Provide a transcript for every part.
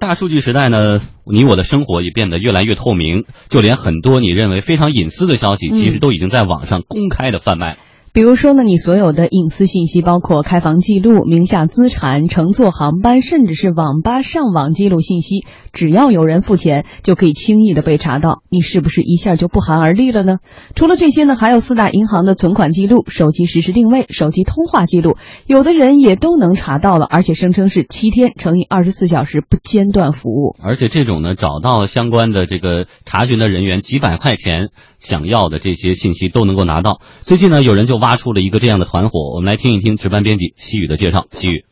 大数据时代呢，你我的生活也变得越来越透明，就连很多你认为非常隐私的消息，其实都已经在网上公开的贩卖了。比如说呢，你所有的隐私信息，包括开房记录、名下资产、乘坐航班，甚至是网吧上网记录信息，只要有人付钱，就可以轻易的被查到。你是不是一下就不寒而栗了呢？除了这些呢，还有四大银行的存款记录、手机实时定位、手机通话记录，有的人也都能查到了，而且声称是七天乘以二十四小时不间断服务。而且这种呢，找到相关的这个查询的人员，几百块钱想要的这些信息都能够拿到。最近呢，有人就挖出了一个这样的团伙，我们来听一听值班编辑西宇的介绍。西宇，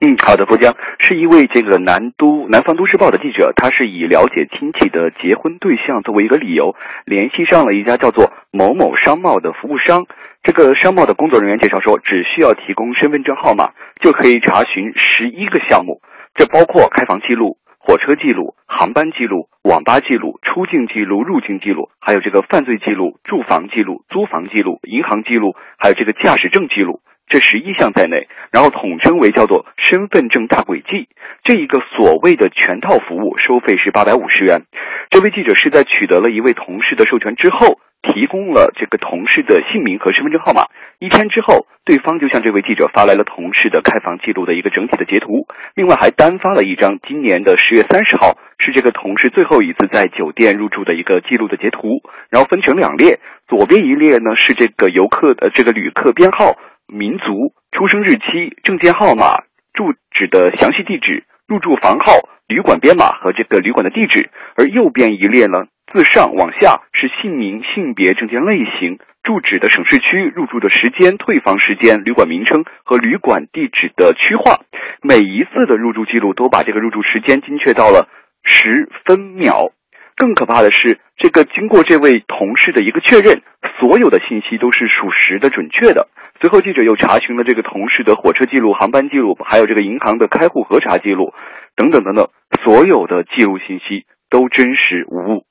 嗯，好的，富江是一位这个南都南方都市报的记者，他是以了解亲戚的结婚对象作为一个理由，联系上了一家叫做某某商贸的服务商。这个商贸的工作人员介绍说，只需要提供身份证号码，就可以查询十一个项目，这包括开房记录。火车记录、航班记录、网吧记录、出境记录、入境记录，还有这个犯罪记录、住房记录、租房记录、银行记录，还有这个驾驶证记录，这十一项在内，然后统称为叫做身份证大轨迹。这一个所谓的全套服务收费是八百五十元。这位记者是在取得了一位同事的授权之后。提供了这个同事的姓名和身份证号码。一天之后，对方就向这位记者发来了同事的开房记录的一个整体的截图，另外还单发了一张今年的十月三十号是这个同事最后一次在酒店入住的一个记录的截图，然后分成两列，左边一列呢是这个游客的这个旅客编号、民族、出生日期、证件号码、住址的详细地址、入住房号、旅馆编码和这个旅馆的地址，而右边一列呢。自上往下是姓名、性别、证件类型、住址的省市区、入住的时间、退房时间、旅馆名称和旅馆地址的区划。每一次的入住记录都把这个入住时间精确到了十分秒。更可怕的是，这个经过这位同事的一个确认，所有的信息都是属实的、准确的。随后，记者又查询了这个同事的火车记录、航班记录，还有这个银行的开户核查记录，等等等等，所有的记录信息都真实无误。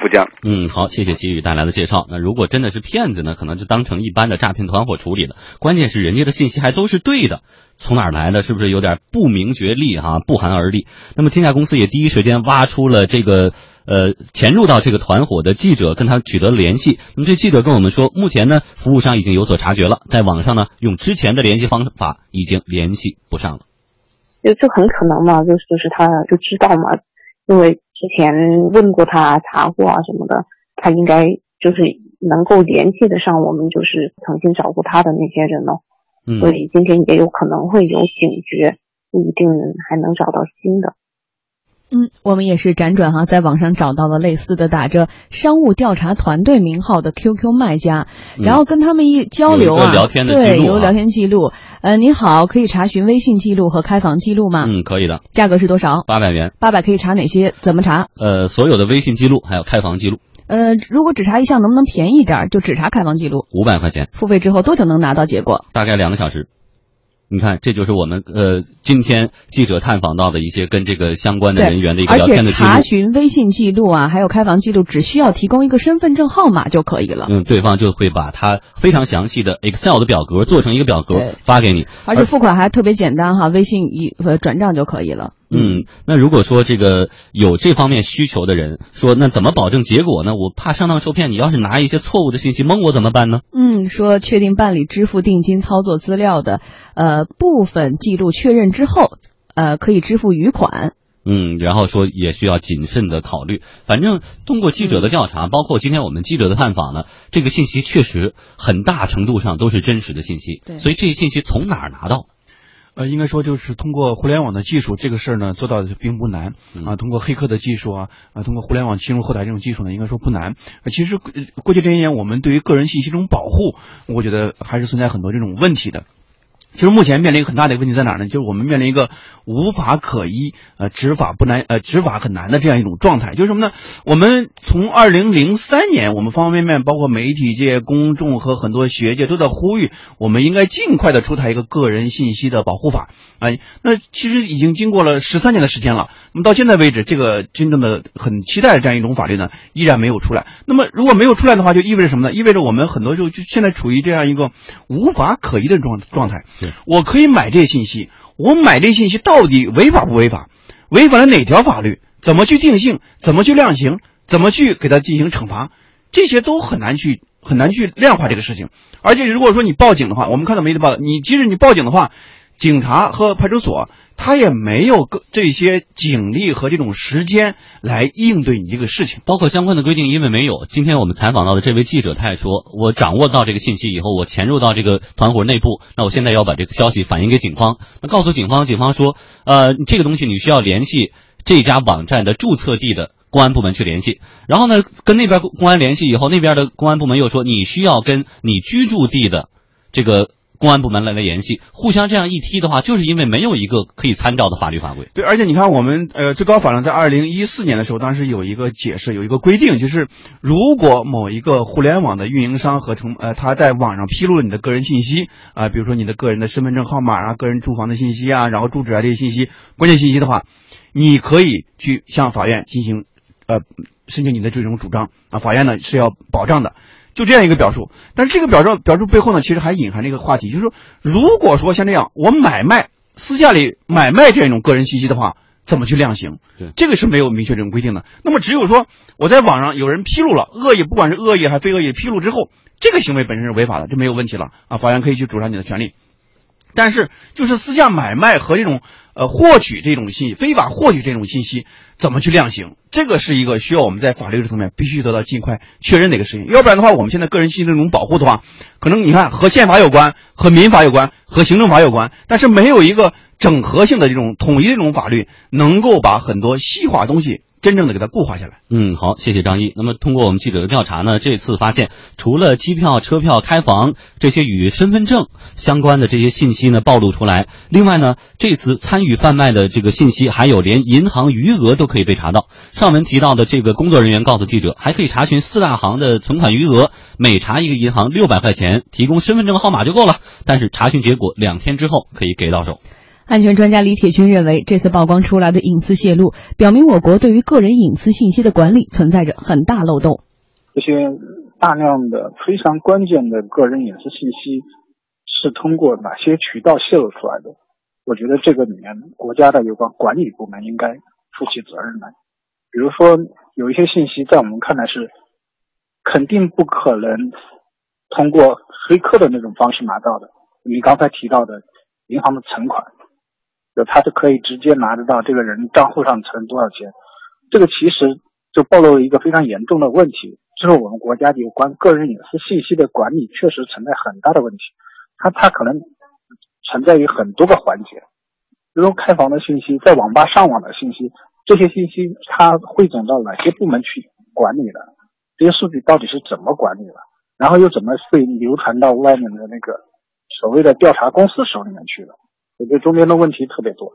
富江，嗯，好，谢谢齐宇带来的介绍。那如果真的是骗子呢，可能就当成一般的诈骗团伙处理了。关键是人家的信息还都是对的，从哪儿来的？是不是有点不明觉厉哈，不寒而栗？那么天下公司也第一时间挖出了这个呃潜入到这个团伙的记者，跟他取得联系。那么这记者跟我们说，目前呢服务商已经有所察觉了，在网上呢用之前的联系方法已经联系不上了。就这很可能嘛，就是就是他就知道嘛，因为。之前问过他查过啊什么的，他应该就是能够联系得上我们，就是曾经找过他的那些人了。嗯，所以今天也有可能会有警觉，不一定还能找到新的。嗯，我们也是辗转哈，在网上找到了类似的打着商务调查团队名号的 QQ 卖家，然后跟他们一交流啊，对，有聊天记录。呃，你好，可以查询微信记录和开房记录吗？嗯，可以的。价格是多少？八百元。八百可以查哪些？怎么查？呃，所有的微信记录还有开房记录。呃，如果只查一项，能不能便宜点？就只查开房记录。五百块钱。付费之后多久能拿到结果？大概两个小时。你看，这就是我们呃今天记者探访到的一些跟这个相关的人员的一个聊天的记录。查询微信记录啊，还有开房记录，只需要提供一个身份证号码就可以了。嗯，对方就会把他非常详细的 Excel 的表格做成一个表格发给你，而且付款还特别简单哈，微信一呃转账就可以了。嗯，那如果说这个有这方面需求的人说，那怎么保证结果呢？我怕上当受骗，你要是拿一些错误的信息蒙我怎么办呢？嗯，说确定办理支付定金操作资料的，呃，部分记录确认之后，呃，可以支付余款。嗯，然后说也需要谨慎的考虑。反正通过记者的调查，包括今天我们记者的探访呢，这个信息确实很大程度上都是真实的信息。对，所以这些信息从哪儿拿到？呃，应该说就是通过互联网的技术，这个事儿呢做到的并不难啊。通过黑客的技术啊，啊，通过互联网侵入后台这种技术呢，应该说不难。其实过去这些年，我们对于个人信息这种保护，我觉得还是存在很多这种问题的。其实目前面临很大的一个问题在哪儿呢？就是我们面临一个无法可依、呃执法不难、呃执法很难的这样一种状态。就是什么呢？我们从二零零三年，我们方方面面，包括媒体界、公众和很多学界都在呼吁，我们应该尽快的出台一个个人信息的保护法。哎，那其实已经经过了十三年的时间了。那么到现在为止，这个真正的很期待的这样一种法律呢，依然没有出来。那么如果没有出来的话，就意味着什么呢？意味着我们很多时候就现在处于这样一个无法可依的状状态。我可以买这些信息，我买这些信息到底违法不违法？违反了哪条法律，怎么去定性，怎么去量刑，怎么去给他进行惩罚，这些都很难去很难去量化这个事情。而且如果说你报警的话，我们看到媒体报道，你即使你报警的话，警察和派出所他也没有个这些警力和这种时间来应对你这个事情。包括相关的规定，因为没有。今天我们采访到的这位记者，他也说，我掌握到这个信息以后，我潜入到这个团伙内部，那我现在要把这个消息反映给警方。那告诉警方，警方说，呃，这个东西你需要联系这家网站的注册地的公安部门去联系。然后呢，跟那边公安联系以后，那边的公安部门又说，你需要跟你居住地的这个。公安部门来来联系，互相这样一踢的话，就是因为没有一个可以参照的法律法规。对，而且你看，我们呃最高法呢，在二零一四年的时候，当时有一个解释，有一个规定，就是如果某一个互联网的运营商和成呃他在网上披露了你的个人信息啊，比如说你的个人的身份证号码啊、个人住房的信息啊、然后住址啊这些信息关键信息的话，你可以去向法院进行呃申请你的这种主张啊，法院呢是要保障的。就这样一个表述，但是这个表述表述背后呢，其实还隐含着一个话题，就是说，如果说像这样，我买卖私下里买卖这样一种个人信息的话，怎么去量刑？对，这个是没有明确这种规定的。那么只有说我在网上有人披露了恶意，不管是恶意还是非恶意披露之后，这个行为本身是违法的，这没有问题了啊，法院可以去主张你的权利。但是就是私下买卖和这种。呃，获取这种信息，非法获取这种信息，怎么去量刑？这个是一个需要我们在法律层面必须得到尽快确认的一个事情。要不然的话，我们现在个人信息这种保护的话，可能你看和宪法有关，和民法有关，和行政法有关，但是没有一个整合性的这种统一这种法律，能够把很多细化东西。真正的给它固化下来。嗯，好，谢谢张一。那么通过我们记者的调查呢，这次发现除了机票、车票、开房这些与身份证相关的这些信息呢暴露出来，另外呢，这次参与贩卖的这个信息还有连银行余额都可以被查到。上文提到的这个工作人员告诉记者，还可以查询四大行的存款余额，每查一个银行六百块钱，提供身份证号码就够了。但是查询结果两天之后可以给到手。安全专家李铁军认为，这次曝光出来的隐私泄露，表明我国对于个人隐私信息的管理存在着很大漏洞。这些大量的非常关键的个人隐私信息是通过哪些渠道泄露出来的？我觉得这个里面国家的有关管理部门应该负起责任来。比如说，有一些信息在我们看来是肯定不可能通过黑客的那种方式拿到的。你刚才提到的银行的存款。就他是可以直接拿得到这个人账户上存多少钱，这个其实就暴露了一个非常严重的问题，就是我们国家有关个人隐私信息的管理确实存在很大的问题。它它可能存在于很多个环节，比如开房的信息，在网吧上网的信息，这些信息它汇总到哪些部门去管理的？这些数据到底是怎么管理的？然后又怎么会流传到外面的那个所谓的调查公司手里面去了？我觉得中间的问题特别多。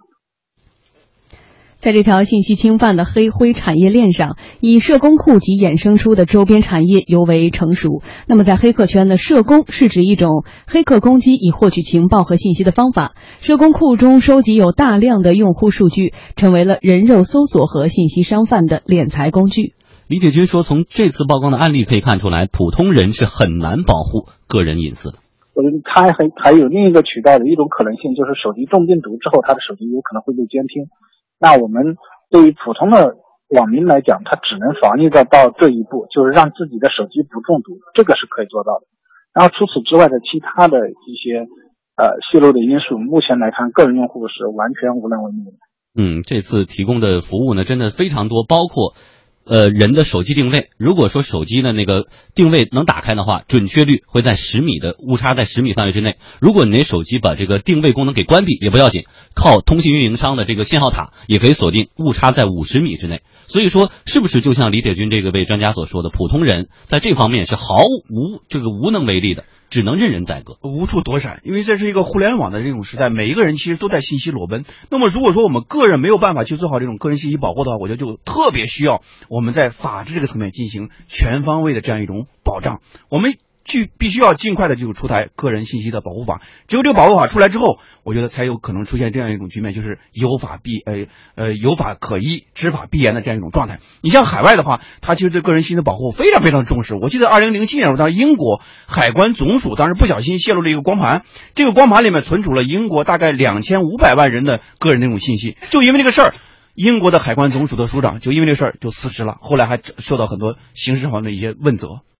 在这条信息侵犯的黑灰产业链上，以社工库及衍生出的周边产业尤为成熟。那么，在黑客圈呢，社工是指一种黑客攻击以获取情报和信息的方法。社工库中收集有大量的用户数据，成为了人肉搜索和信息商贩的敛财工具。李铁军说：“从这次曝光的案例可以看出来，普通人是很难保护个人隐私的。”我觉得他还还有另一个渠道的一种可能性，就是手机中病毒之后，他的手机有可能会被监听。那我们对于普通的网民来讲，他只能防御到到这一步，就是让自己的手机不中毒，这个是可以做到的。然后除此之外的其他的一些呃泄露的因素，目前来看，个人用户是完全无能为力的。嗯，这次提供的服务呢，真的非常多，包括。呃，人的手机定位，如果说手机的那个定位能打开的话，准确率会在十米的误差在十米范围之内。如果你那手机把这个定位功能给关闭也不要紧，靠通信运营商的这个信号塔也可以锁定误差在五十米之内。所以说，是不是就像李铁军这个位专家所说的，普通人在这方面是毫无这个无能为力的？只能任人宰割，无处躲闪，因为这是一个互联网的这种时代，每一个人其实都在信息裸奔。那么，如果说我们个人没有办法去做好这种个人信息保护的话，我觉得就特别需要我们在法治这个层面进行全方位的这样一种保障。我们。去必须要尽快的就出台个人信息的保护法，只有这个保护法出来之后，我觉得才有可能出现这样一种局面，就是有法必呃呃有法可依，执法必严的这样一种状态。你像海外的话，他其实对个人信息的保护非常非常重视。我记得二零零七年，我当时英国海关总署当时不小心泄露了一个光盘，这个光盘里面存储了英国大概两千五百万人的个人那种信息，就因为这个事儿。英国的海关总署的署长就因为这事儿就辞职了，后来还受到很多刑事上的一些问责。